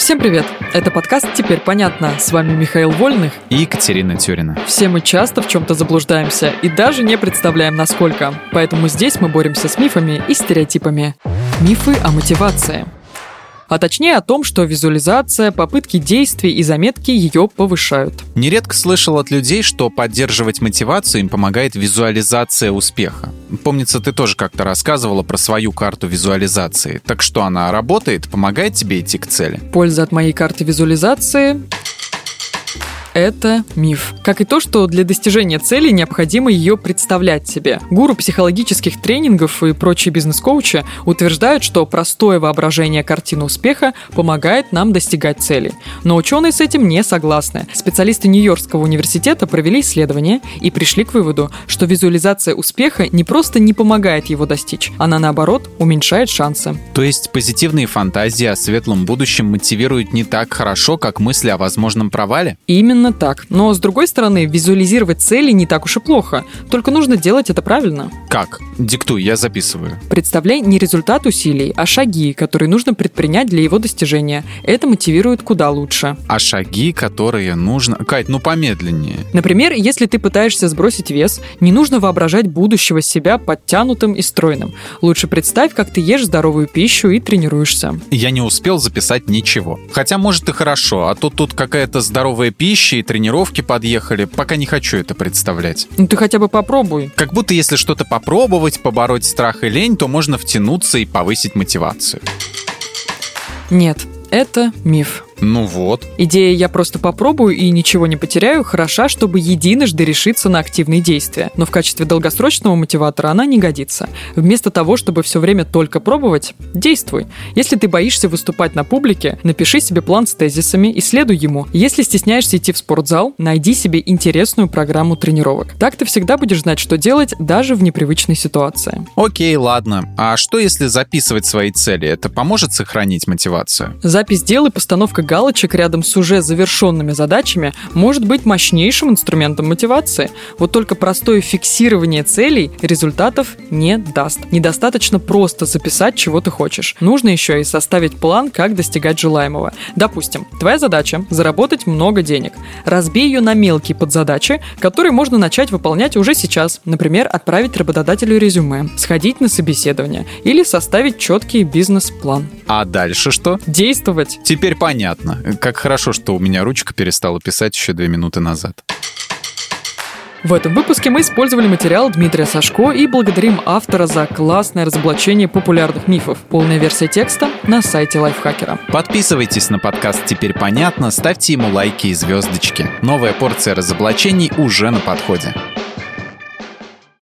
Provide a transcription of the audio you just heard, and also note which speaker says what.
Speaker 1: Всем привет! Это подкаст «Теперь понятно». С вами Михаил Вольных
Speaker 2: и Екатерина Тюрина.
Speaker 1: Все мы часто в чем-то заблуждаемся и даже не представляем, насколько. Поэтому здесь мы боремся с мифами и стереотипами. Мифы о мотивации – а точнее о том, что визуализация, попытки действий и заметки ее повышают.
Speaker 2: Нередко слышал от людей, что поддерживать мотивацию им помогает визуализация успеха. Помнится, ты тоже как-то рассказывала про свою карту визуализации. Так что она работает, помогает тебе идти к цели?
Speaker 1: Польза от моей карты визуализации это миф. Как и то, что для достижения цели необходимо ее представлять себе. Гуру психологических тренингов и прочие бизнес-коучи утверждают, что простое воображение картины успеха помогает нам достигать цели. Но ученые с этим не согласны. Специалисты Нью-Йоркского университета провели исследование и пришли к выводу, что визуализация успеха не просто не помогает его достичь, она наоборот уменьшает шансы.
Speaker 2: То есть позитивные фантазии о светлом будущем мотивируют не так хорошо, как мысли о возможном провале?
Speaker 1: Именно Именно так. Но, с другой стороны, визуализировать цели не так уж и плохо. Только нужно делать это правильно.
Speaker 2: Как? Диктуй, я записываю.
Speaker 1: Представляй не результат усилий, а шаги, которые нужно предпринять для его достижения. Это мотивирует куда лучше.
Speaker 2: А шаги, которые нужно... Кать, ну помедленнее.
Speaker 1: Например, если ты пытаешься сбросить вес, не нужно воображать будущего себя подтянутым и стройным. Лучше представь, как ты ешь здоровую пищу и тренируешься.
Speaker 2: Я не успел записать ничего. Хотя, может, и хорошо, а то тут какая-то здоровая пища, и тренировки подъехали. Пока не хочу это представлять.
Speaker 1: Ну ты хотя бы попробуй.
Speaker 2: Как будто если что-то попробовать, побороть страх и лень, то можно втянуться и повысить мотивацию.
Speaker 1: Нет, это миф.
Speaker 2: Ну вот.
Speaker 1: Идея «я просто попробую и ничего не потеряю» хороша, чтобы единожды решиться на активные действия. Но в качестве долгосрочного мотиватора она не годится. Вместо того, чтобы все время только пробовать, действуй. Если ты боишься выступать на публике, напиши себе план с тезисами и следуй ему. Если стесняешься идти в спортзал, найди себе интересную программу тренировок. Так ты всегда будешь знать, что делать даже в непривычной ситуации.
Speaker 2: Окей, ладно. А что если записывать свои цели? Это поможет сохранить мотивацию?
Speaker 1: Запись дел и постановка галочек рядом с уже завершенными задачами может быть мощнейшим инструментом мотивации. Вот только простое фиксирование целей результатов не даст. Недостаточно просто записать, чего ты хочешь. Нужно еще и составить план, как достигать желаемого. Допустим, твоя задача – заработать много денег. Разбей ее на мелкие подзадачи, которые можно начать выполнять уже сейчас. Например, отправить работодателю резюме, сходить на собеседование или составить четкий бизнес-план.
Speaker 2: А дальше что?
Speaker 1: Действовать.
Speaker 2: Теперь понятно. Как хорошо, что у меня ручка перестала писать еще две минуты назад.
Speaker 1: В этом выпуске мы использовали материал Дмитрия Сашко и благодарим автора за классное разоблачение популярных мифов. Полная версия текста на сайте Лайфхакера.
Speaker 2: Подписывайтесь на подкаст «Теперь понятно», ставьте ему лайки и звездочки. Новая порция разоблачений уже на подходе.